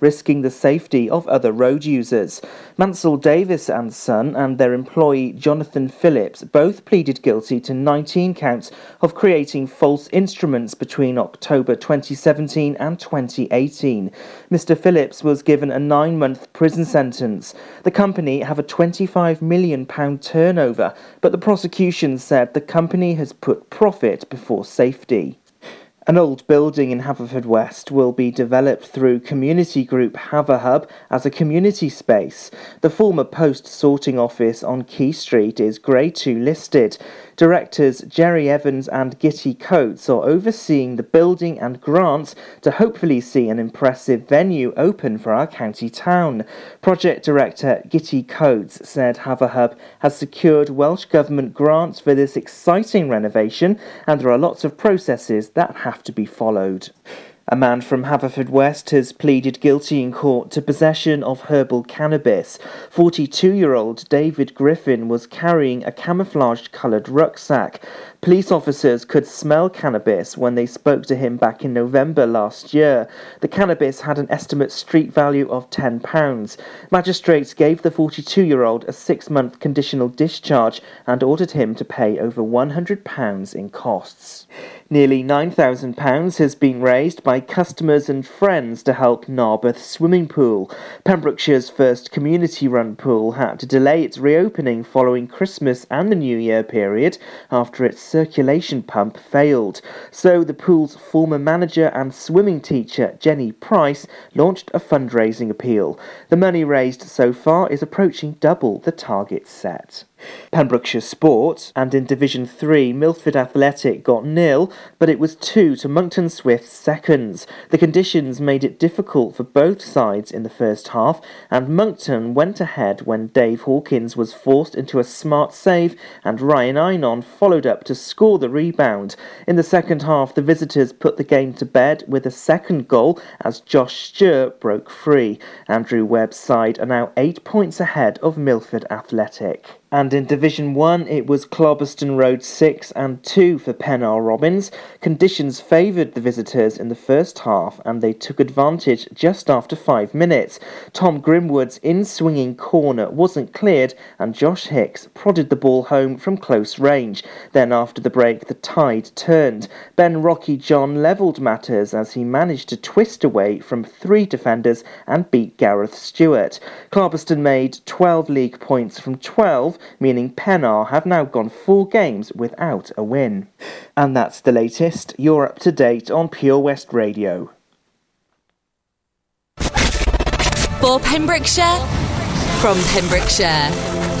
risking the safety of other road users. Mansel Davies and Son and their employee Jonathan Phillips both pleaded guilty to 19 counts of creating false instruments between October 2017 and 2018. Mr. Phillips was given a nine month prison sentence. The company have a £25 million turnover, but the prosecution said the company has put profit before safety. An old building in Haverfordwest will be developed through community group Haverhub as a community space. The former post sorting office on Quay Street is Grade 2 listed. Directors Jerry Evans and Gitty Coates are overseeing the building and grants to hopefully see an impressive venue open for our county town. Project Director Gitty Coates said Haverhub has secured Welsh Government grants for this exciting renovation and there are lots of processes that have to be followed. A man from Haverfordwest has pleaded guilty in court to possession of herbal cannabis. 42 year old David Griffin was carrying a camouflaged coloured rucksack. Police officers could smell cannabis when they spoke to him back in November last year. The cannabis had an estimate street value of £10. Magistrates gave the 42 year old a six month conditional discharge and ordered him to pay over £100 in costs. Nearly £9,000 has been raised by customers and friends to help Narberth Swimming Pool. Pembrokeshire's first community run pool had to delay its reopening following Christmas and the New Year period after its circulation pump failed. So the pool's former manager and swimming teacher, Jenny Price, launched a fundraising appeal. The money raised so far is approaching double the target set. Pembrokeshire Sport and in Division 3 Milford Athletic got nil, but it was 2 to Monkton Swift's seconds. The conditions made it difficult for both sides in the first half, and Monkton went ahead when Dave Hawkins was forced into a smart save and Ryan Einon followed up to score the rebound. In the second half, the visitors put the game to bed with a second goal as Josh Stewart broke free. Andrew Webb's side are now 8 points ahead of Milford Athletic. And in Division 1, it was Clarbeston Road 6 and 2 for Pennar Robins. Conditions favoured the visitors in the first half and they took advantage just after 5 minutes. Tom Grimwood's in swinging corner wasn't cleared and Josh Hicks prodded the ball home from close range. Then, after the break, the tide turned. Ben Rocky John levelled matters as he managed to twist away from three defenders and beat Gareth Stewart. Clarbeston made 12 league points from 12 meaning Pennar have now gone four games without a win. And that's the latest. You're up to date on Pure West Radio. For Pembrokeshire, from Pembrokeshire.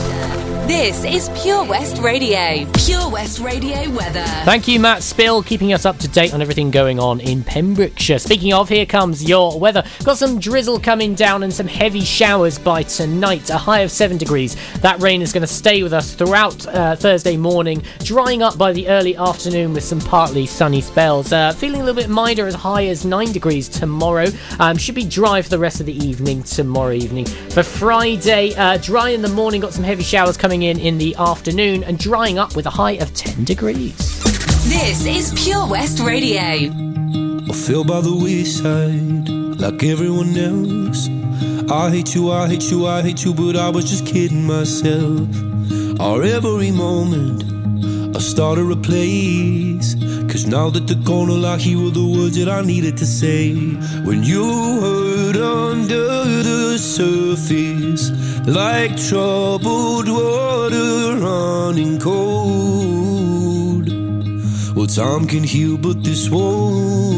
This is Pure West Radio. Pure West Radio weather. Thank you, Matt Spill, keeping us up to date on everything going on in Pembrokeshire. Speaking of, here comes your weather. Got some drizzle coming down and some heavy showers by tonight, a high of 7 degrees. That rain is going to stay with us throughout uh, Thursday morning, drying up by the early afternoon with some partly sunny spells. Uh, feeling a little bit milder, as high as 9 degrees tomorrow. Um, should be dry for the rest of the evening tomorrow evening. For Friday, uh, dry in the morning, got some heavy showers coming coming in in the afternoon and drying up with a high of 10 degrees. This is Pure West Radio. I feel by the wayside like everyone else. I hate you, I hate you, I hate you, but I was just kidding myself. Our every moment, I started a place. Cause now that they're gone, all I hear are the words that I needed to say. When you hurt under the surface like troubled water running cold. Well, time can heal, but this won't.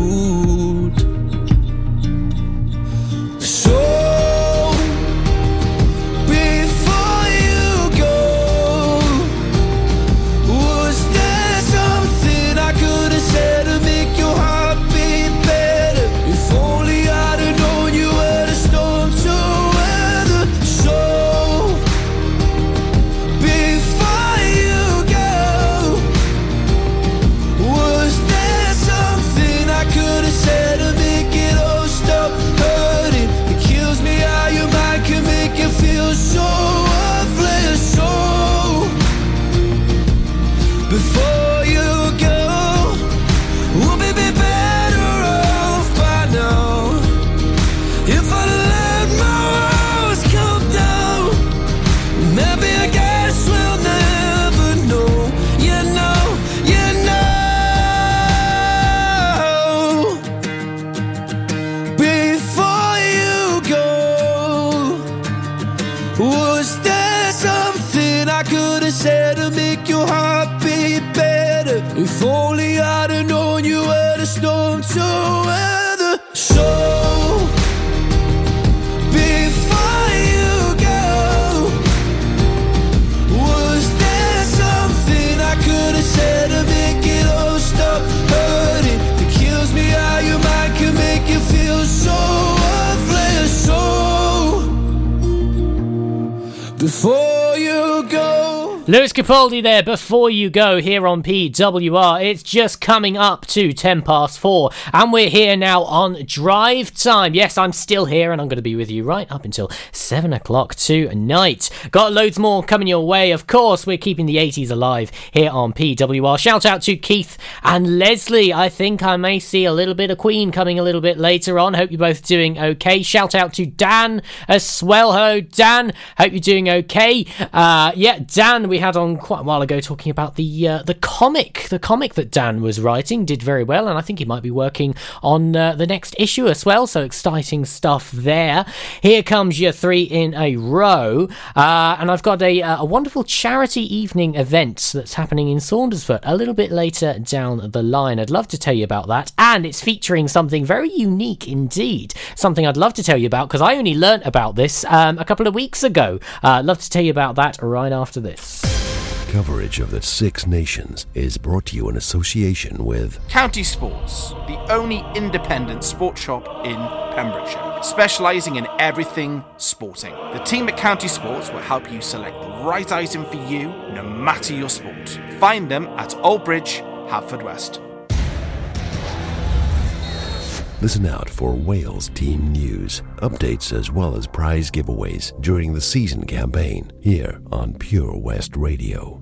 There before you go here on PWR. It's just coming up to 10 past 4 and we're here now on drive time. Yes, I'm still here and I'm going to be with you right up until 7 o'clock tonight. Got loads more coming your way. Of course, we're keeping the 80s alive here on PWR. Shout out to Keith and Leslie. I think I may see a little bit of Queen coming a little bit later on. Hope you're both doing okay. Shout out to Dan as well. Hello, Dan. Hope you're doing okay. Uh, yeah, Dan, we had on quite while ago talking about the uh, the comic, the comic that Dan was writing did very well, and I think he might be working on uh, the next issue as well. So exciting stuff there. Here comes your three in a row, uh, and I've got a a wonderful charity evening event that's happening in Saundersfoot a little bit later down the line. I'd love to tell you about that, and it's featuring something very unique indeed. Something I'd love to tell you about because I only learnt about this um, a couple of weeks ago. Uh, love to tell you about that right after this. Coverage of the Six Nations is brought to you in association with County Sports, the only independent sports shop in Pembrokeshire, specialising in everything sporting. The team at County Sports will help you select the right item for you, no matter your sport. Find them at Old Bridge, Haverfordwest. Listen out for Wales team news, updates, as well as prize giveaways during the season campaign here on Pure West Radio.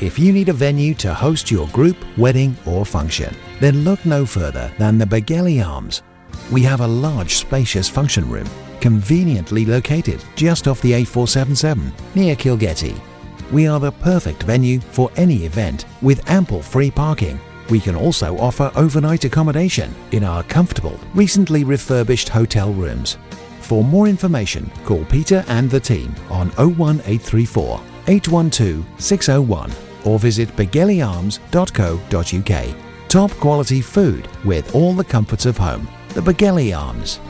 If you need a venue to host your group, wedding, or function, then look no further than the Begelly Arms. We have a large, spacious function room, conveniently located just off the A477 near Kilgetty. We are the perfect venue for any event with ample free parking. We can also offer overnight accommodation in our comfortable, recently refurbished hotel rooms. For more information, call Peter and the team on 01834 812 601 or visit begellyarms.co.uk. Top quality food with all the comforts of home. The Begelly Arms.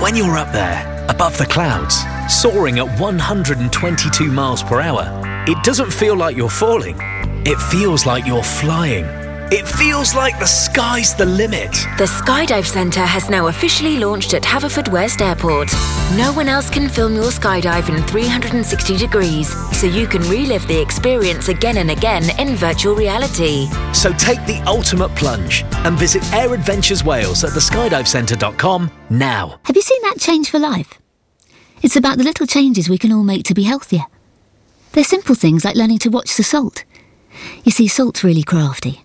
When you're up there, above the clouds, soaring at 122 miles per hour, it doesn't feel like you're falling. It feels like you're flying. It feels like the sky's the limit. The Skydive Centre has now officially launched at Haverfordwest Airport. No one else can film your skydive in 360 degrees, so you can relive the experience again and again in virtual reality. So take the ultimate plunge and visit Air Adventures Wales at theskydivecentre.com now. Have you seen that change for life? It's about the little changes we can all make to be healthier. They're simple things like learning to watch the salt. You see, salt's really crafty.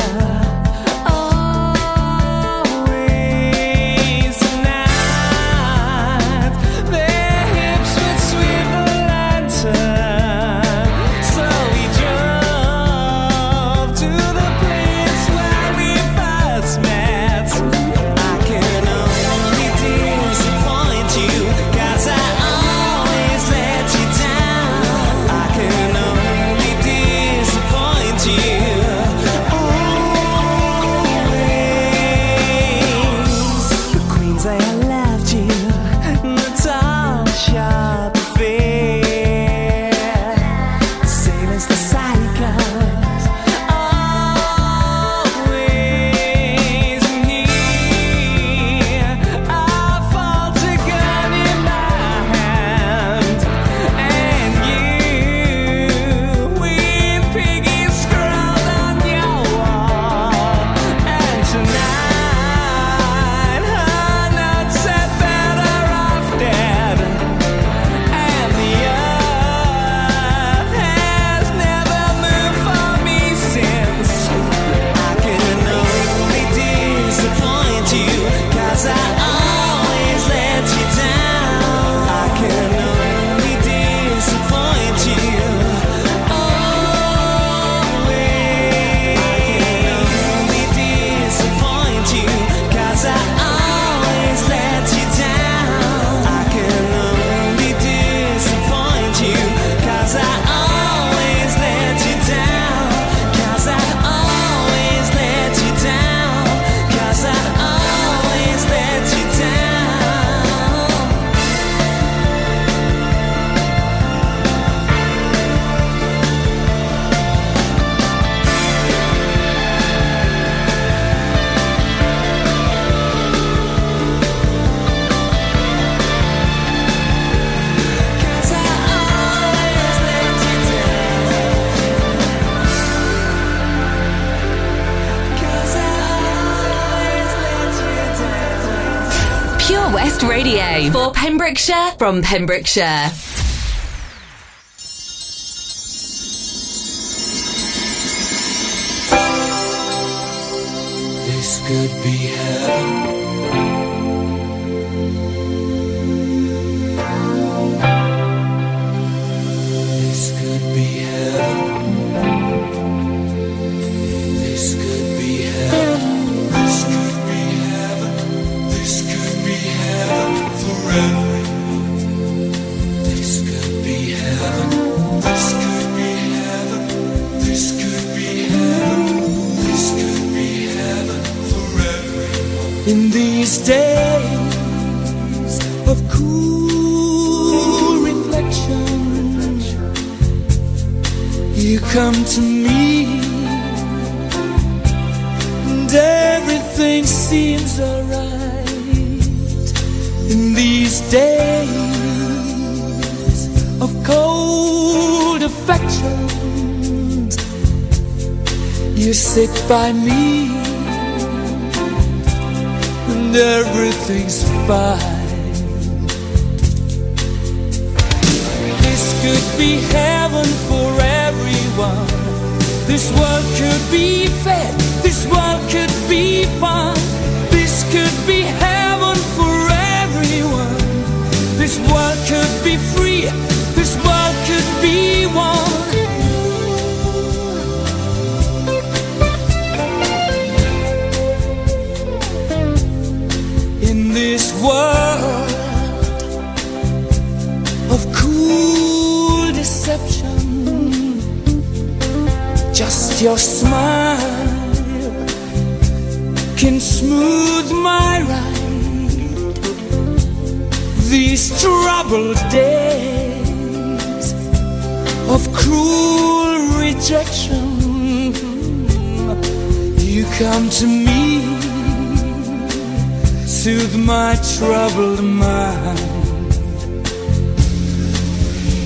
love. Pembrokeshire from Pembrokeshire. This could be these days of cool reflection, you come to me, and everything seems alright in these days of cold affection. You sit by me and everything's fine. This could be heaven for everyone. This world could be fair. Your smile can smooth my ride. These troubled days of cruel rejection. You come to me, soothe my troubled mind.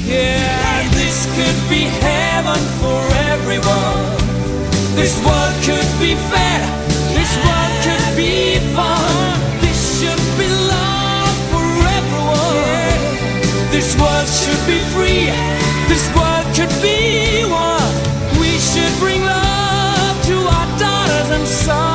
Yeah, this could be heaven for everyone. This world could be fair. This world could be fun. This should be love for everyone. This world should be free. This world could be one. We should bring love to our daughters and sons.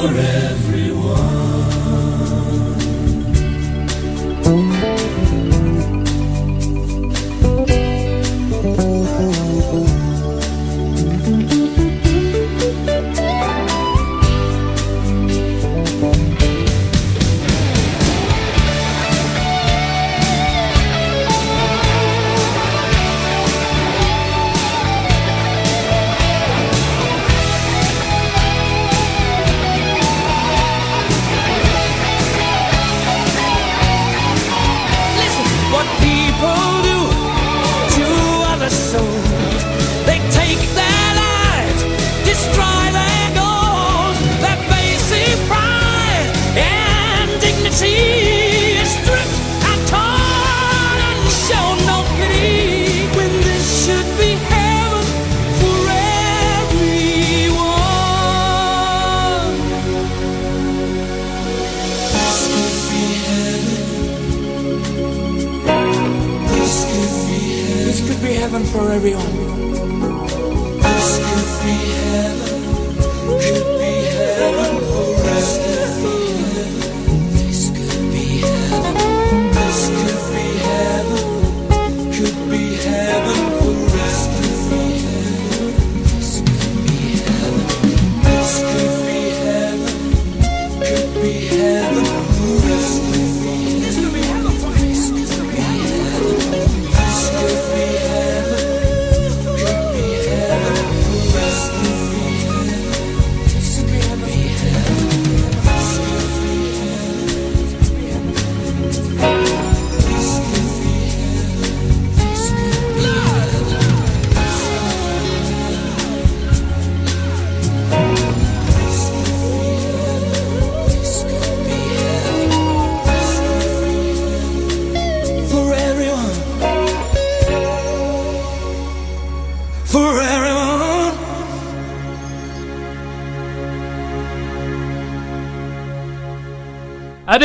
For everyone.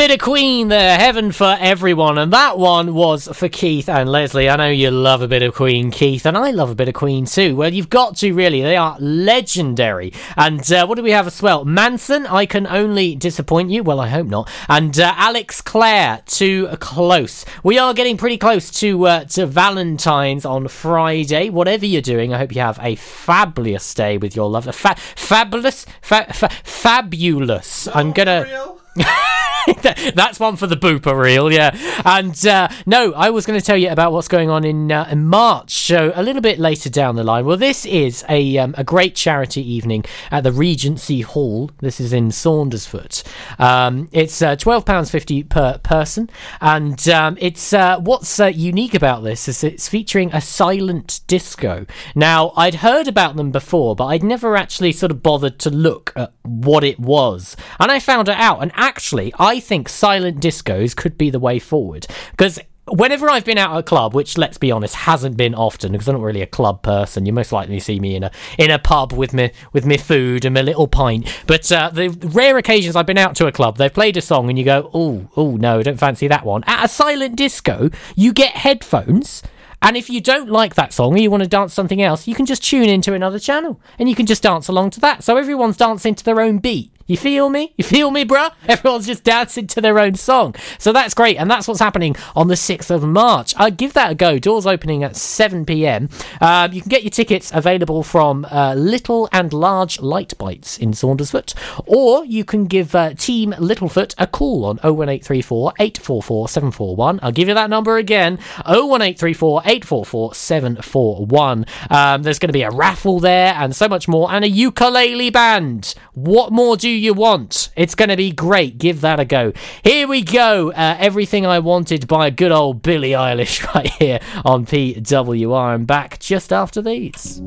Bit of Queen there, Heaven for Everyone. And that one was for Keith and Leslie. I know you love a bit of Queen, Keith, and I love a bit of Queen too. Well, you've got to really. They are legendary. And uh, what do we have as well? Mansun, I Can Only Disappoint You. Well, I hope not. And uh, Alex Clare, Too Close. We are getting pretty close to, uh, to Valentine's on Friday. Whatever you're doing, I hope you have a fabulous day with your love. Fa- fabulous, fa- fa- fabulous. I'm gonna. That's one for the booper reel, yeah. And uh, no, I was going to tell you about what's going on in, uh, in March, so a little bit later down the line. Well, this is a um, a great charity evening at the Regency Hall. This is in Saundersfoot. Um, it's uh, twelve pounds fifty per person, and um, it's uh, what's uh, unique about this is it's featuring a silent disco. Now, I'd heard about them before, but I'd never actually sort of bothered to look at what it was, and I found it out. And actually, I think silent discos could be the way forward because whenever I've been out at a club, which let's be honest hasn't been often because I'm not really a club person, you most likely see me in a in a pub with me with me food and my little pint. But uh, the rare occasions I've been out to a club, they've played a song and you go, oh, oh no, don't fancy that one. At a silent disco, you get headphones. And if you don't like that song or you want to dance something else, you can just tune into another channel and you can just dance along to that. So everyone's dancing to their own beat. You feel me? You feel me, bruh? Everyone's just dancing to their own song. So that's great. And that's what's happening on the 6th of March. Uh, give that a go. Doors opening at 7 pm. Um, you can get your tickets available from uh, Little and Large Light Bites in Saundersfoot. Or you can give uh, Team Littlefoot a call on 01834 844 741. I'll give you that number again 01834 844 741. Um, there's going to be a raffle there and so much more. And a ukulele band. What more do you want? It's going to be great. Give that a go. Here we go. Uh, Everything I Wanted by good old Billie Eilish right here on PWR. I'm back just after these.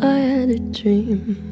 I had a dream.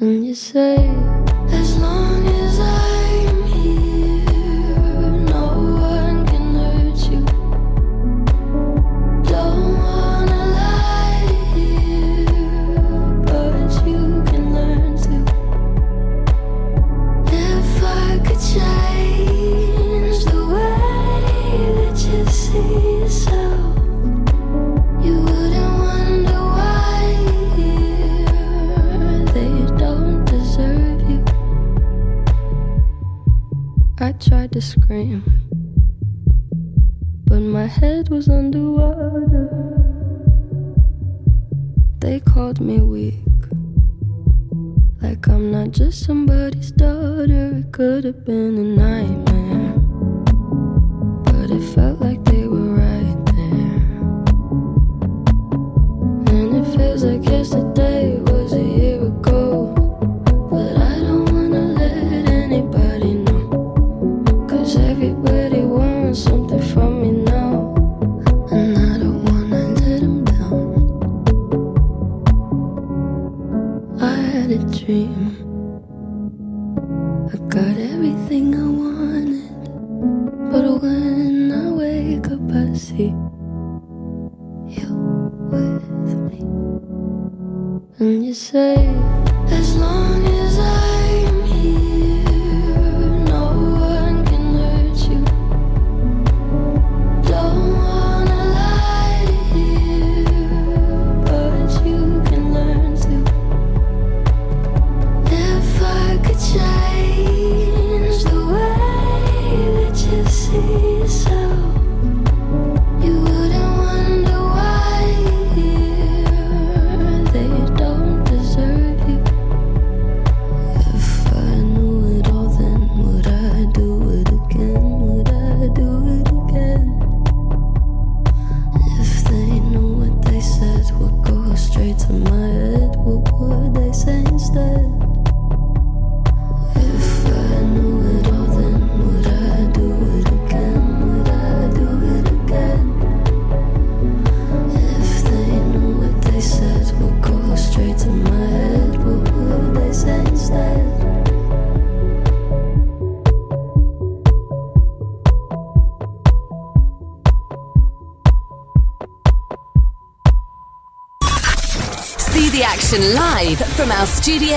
And you say, as long as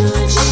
hoje.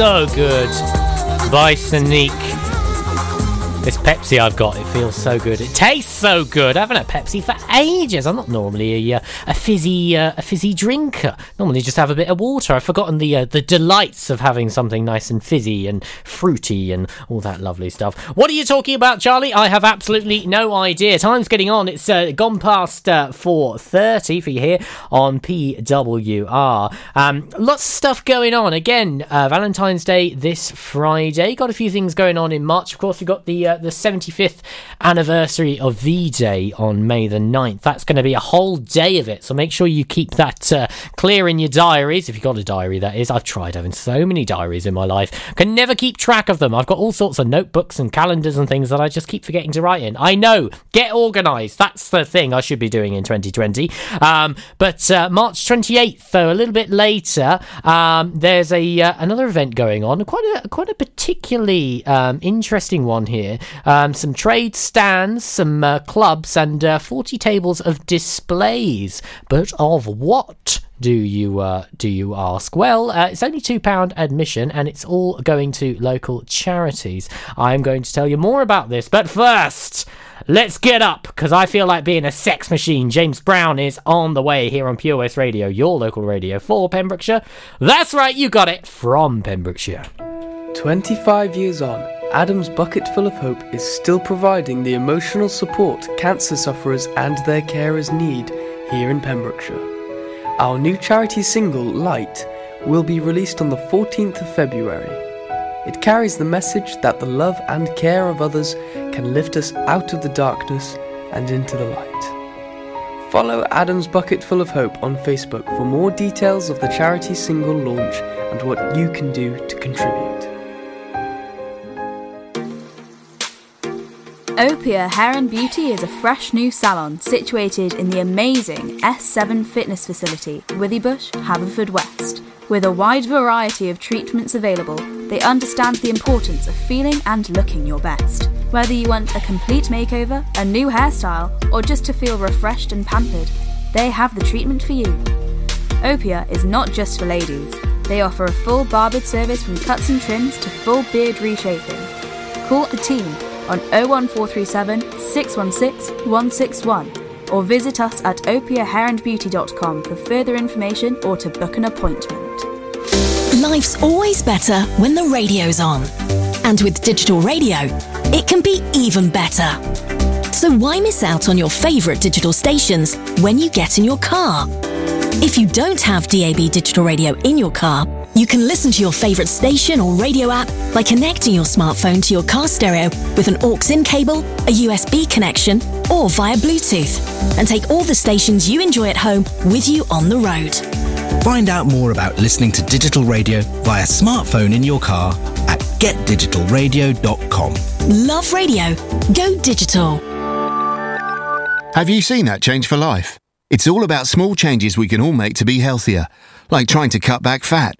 So good by Sonique. This Pepsi I've got, it feels so good. It tastes so good. I haven't had Pepsi for ages. I'm not normally a, uh, a fizzy uh, a fizzy drinker. Normally just have a bit of water. I've forgotten the uh, the delights of having something nice and fizzy and fruity and all that lovely stuff. What are you talking about, Charlie? I have absolutely no idea. Time's getting on. It's uh, gone past uh, 4:30 for you here on PWR. Um, lots of stuff going on. Again, uh, Valentine's Day this Friday. Got a few things going on in March. Of course, we've got the uh, the 75th anniversary of V-Day on May the 9th. That's going to be a whole day of it. So make sure you keep that uh, clear in your diaries. If you've got a diary, that is. I've tried having so many diaries in my life. Can never keep track of them. I've got all sorts of notebooks and calendars and things that I just keep forgetting to write in. I know. Get organised. That's the thing I should be doing in 2020. Um, but uh, March 28th, though, a little bit later, um, there's a uh, another event going on. Quite a quite a particularly um, interesting one here. Um, some trade stands, some uh, clubs, and uh, 40 tables of displays. But of what? do you uh, do you ask? Well, uh, it's only two pound admission, and it's all going to local charities. I'm going to tell you more about this, but first. Let's get up, because I feel like being a sex machine. James Brown is on the way here on Pure West Radio, your local radio for Pembrokeshire. That's right, you got it, from Pembrokeshire. 25 years on, Adam's Bucketful of Hope is still providing the emotional support cancer sufferers and their carers need here in Pembrokeshire. Our new charity single, Light, will be released on the 14th of February. It carries the message that the love and care of others can lift us out of the darkness and into the light. Follow Adam's Bucketful of Hope on Facebook for more details of the charity single launch and what you can do to contribute. Opia Hair and Beauty is a fresh new salon situated in the amazing S7 fitness facility, Withybush, Haverfordwest. With a wide variety of treatments available, they understand the importance of feeling and looking your best. Whether you want a complete makeover, a new hairstyle, or just to feel refreshed and pampered, they have the treatment for you. Opia is not just for ladies. They offer a full barbered service from cuts and trims to full beard reshaping. Call the team on 01437 616 161 or visit us at opiahairandbeauty.com for further information or to book an appointment. Life's always better when the radio's on. And with digital radio, it can be even better. So why miss out on your favourite digital stations when you get in your car? If you don't have DAB digital radio in your car, you can listen to your favourite station or radio app by connecting your smartphone to your car stereo with an aux-in cable, a USB connection, or via Bluetooth, and take all the stations you enjoy at home with you on the road. Find out more about listening to digital radio via smartphone in your car at getdigitalradio.com. Love radio. Go digital. Have you seen that change for life? It's all about small changes we can all make to be healthier, like trying to cut back fat.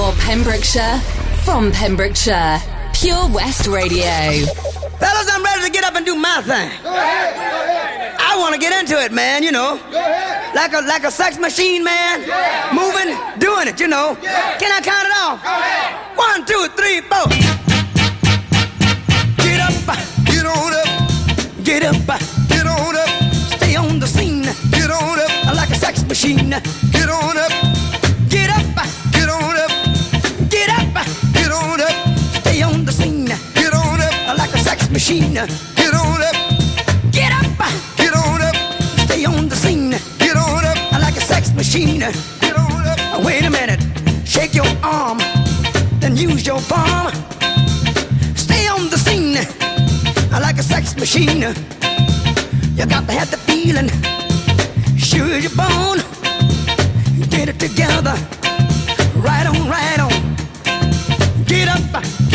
For Pembrokeshire, from Pembrokeshire, Pure West Radio. Fellas, I'm ready to get up and do my thing. I want to get into it, man, you know. Like a like a sex machine, man. Moving, doing it, you know. Can I count it off? One, two, three, four. Get up, get on up. Get up, get on up. Stay on the scene. Get on up. Like a sex machine. Get on up. Machine. Get on up. Get up, get on up. Stay on the scene. Get on up. I like a sex machine. Get on up. Wait a minute. Shake your arm. Then use your palm. Stay on the scene. I like a sex machine. You got to have the feeling. Sure you're born. Get it together. Right on, right on. Get up.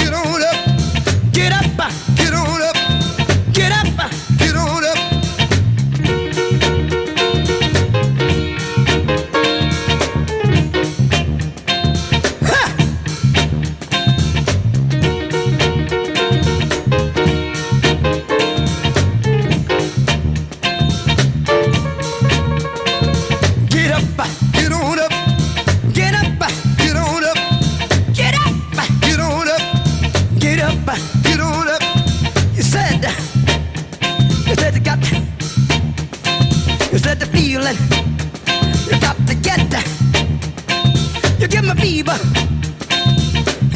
Fever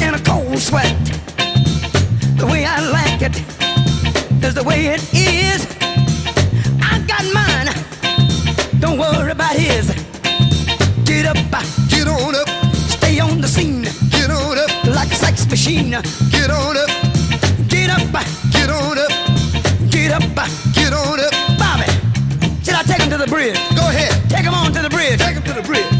and a cold sweat. The way I like it is the way it is. I got mine. Don't worry about his. Get up, uh, get on up. Stay on the scene. Get on up like a sex machine. Get on up. Get up, uh, get on up. Get up, uh, get on up. Bobby, should I take him to the bridge? Go ahead. Take him on to the bridge. Take him to the bridge.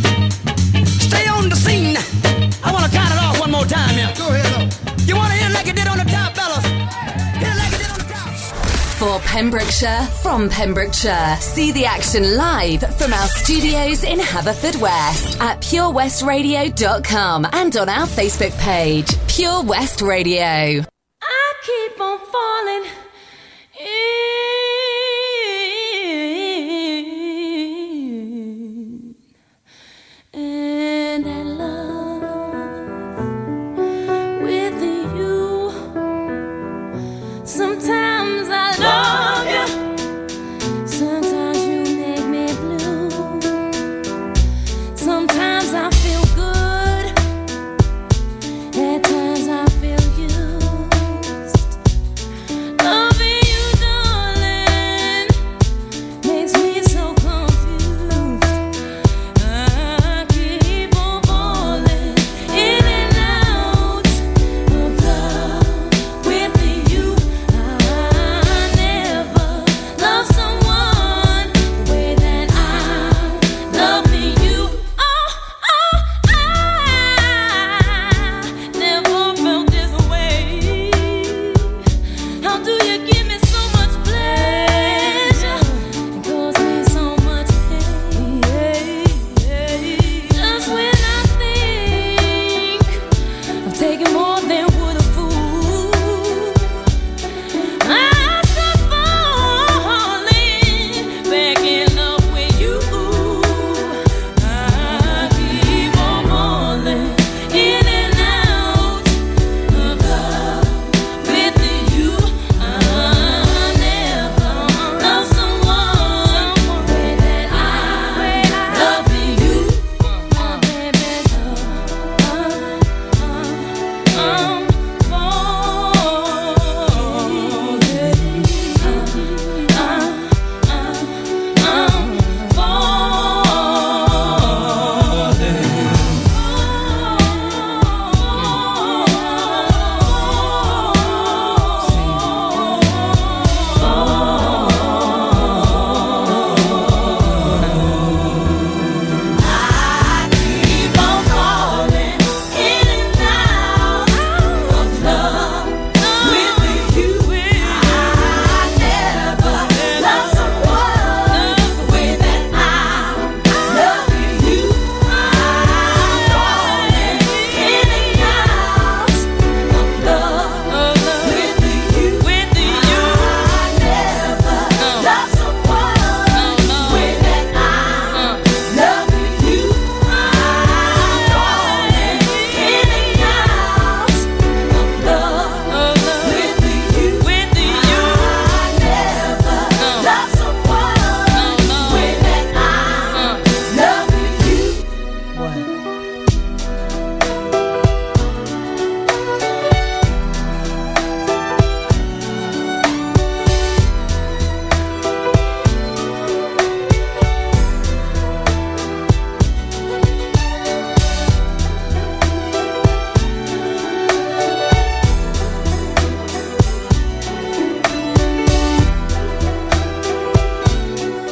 more time here. Go ahead. You want to hit it like it did on the top, fellas? Hit it like it did on the top. For Pembrokeshire, from Pembrokeshire, see the action live from our studios in Haverfordwest at purewestradio.com and on our Facebook page, Pure West Radio.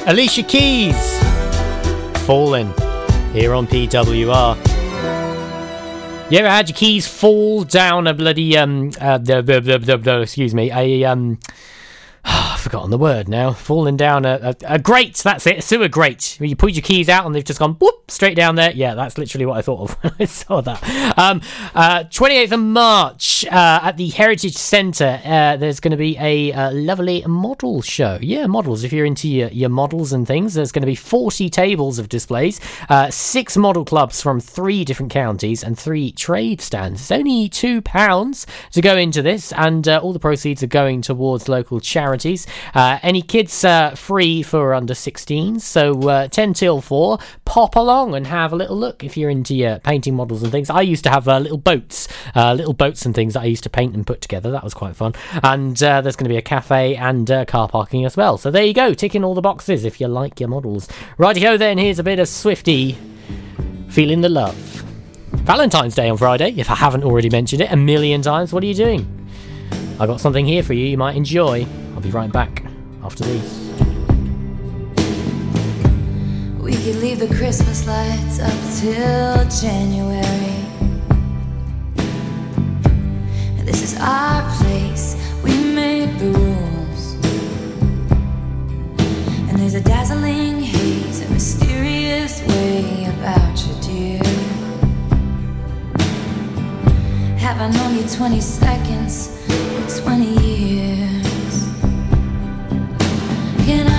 Alicia Keys, Fallen, here on PWR. You ever had your keys fall down a bloody um uh, the, the, the, the, excuse me a um I've the word now. Falling down a, a, a grate. That's it. A sewer grate. You put your keys out and they've just gone whoop straight down there. Yeah, that's literally what I thought of when I saw that. Um, uh, 28th of March uh, at the Heritage Centre. Uh, there's going to be a uh, lovely model show. Yeah, models. If you're into your, your models and things, there's going to be 40 tables of displays, uh, six model clubs from three different counties, and three trade stands. It's only two pounds to go into this, and uh, all the proceeds are going towards local charities. Uh, any kids uh, free for under 16s, so uh, 10 till 4. Pop along and have a little look if you're into your painting models and things. I used to have uh, little boats, uh, little boats and things that I used to paint and put together. That was quite fun. And uh, there's going to be a cafe and uh, car parking as well. So there you go, ticking all the boxes if you like your models. Righty-ho then, here's a bit of Swifty feeling the love. Valentine's Day on Friday, if I haven't already mentioned it a million times. What are you doing? I got something here for you you might enjoy. I'll be right back after these. We could leave the Christmas lights up till January. This is our place, we make the rules. And there's a dazzling haze, a mysterious way about you, dear. Have I known you 20 seconds or 20 years? Can I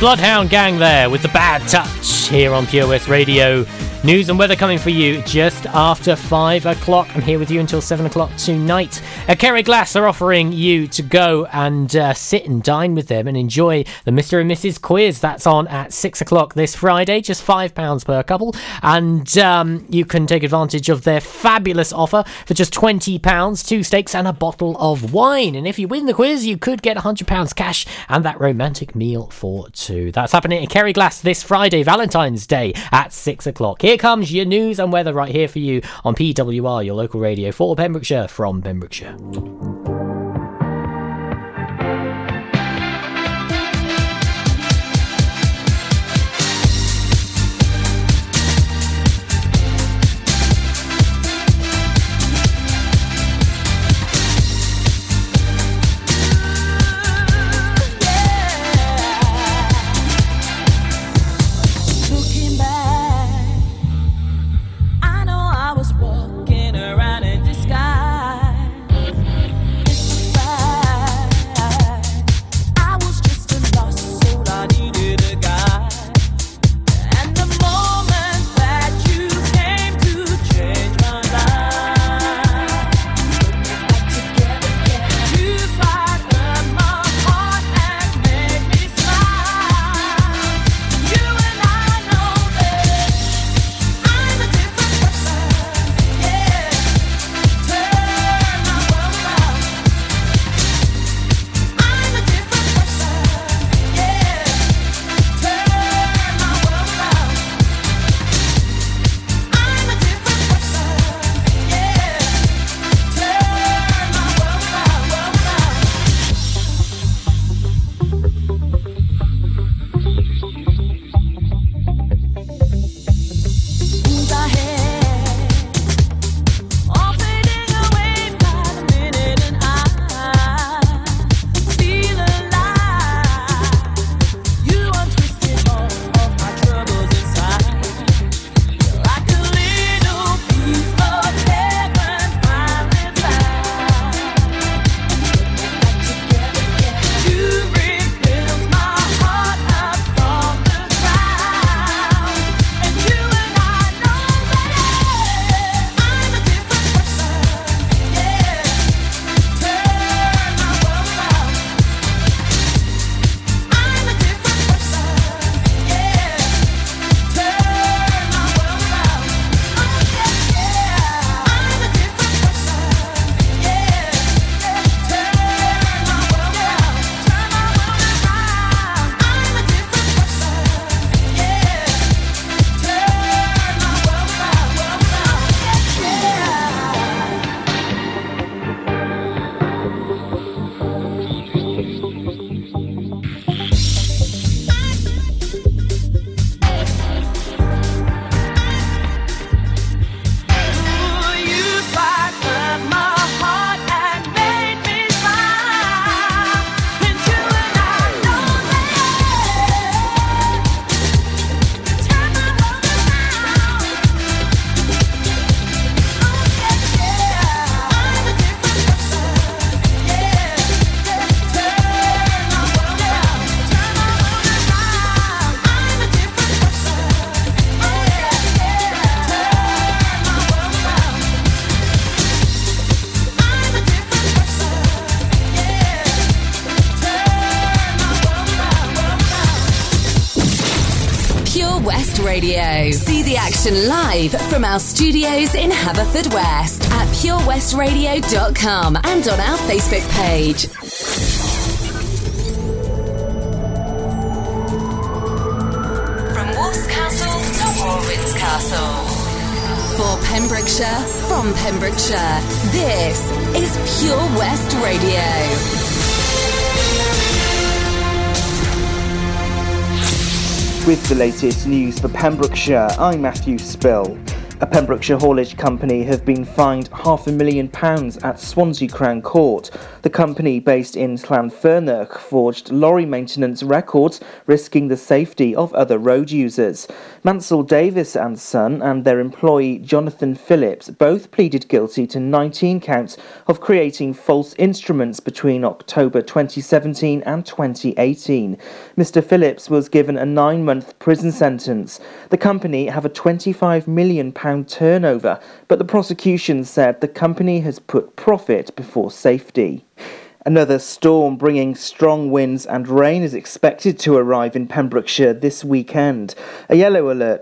Bloodhound Gang there with the bad touch here on Pure West Radio. News and weather coming for you just after 5 o'clock. I'm here with you until 7 o'clock tonight. Uh, Kerry Glass are offering you to go and uh, sit and dine with them and enjoy the Mr. and Mrs. quiz. That's on at 6 o'clock this Friday, just £5 per couple. And um, you can take advantage of their fabulous offer for just £20, two steaks and a bottle of wine. And if you win the quiz, you could get £100 cash and that romantic meal for two. That's happening at Kerry Glass this Friday, Valentine's Day, at 6 o'clock. Here here comes your news and weather right here for you on PWR, your local radio for Pembrokeshire from Pembrokeshire. Live from our studios in Haverfordwest at purewestradio.com and on our Facebook page. From Wolf's Castle to Walwyn's Castle. For Pembrokeshire, from Pembrokeshire, this is Pure West Radio. With the latest news for Pembrokeshire, I'm Matthew Spill. A Pembrokeshire haulage company have been fined half a million pounds at Swansea Crown Court. The company, based in Llanfyrnach, forged lorry maintenance records, risking the safety of other road users. Mansel Davies and Son and their employee Jonathan Phillips both pleaded guilty to 19 counts of creating false instruments between October 2017 and 2018. Mr. Phillips was given a nine month prison sentence. The company have a £25 million turnover, but the prosecution said the company has put profit before safety. Another storm bringing strong winds and rain is expected to arrive in Pembrokeshire this weekend. A yellow alert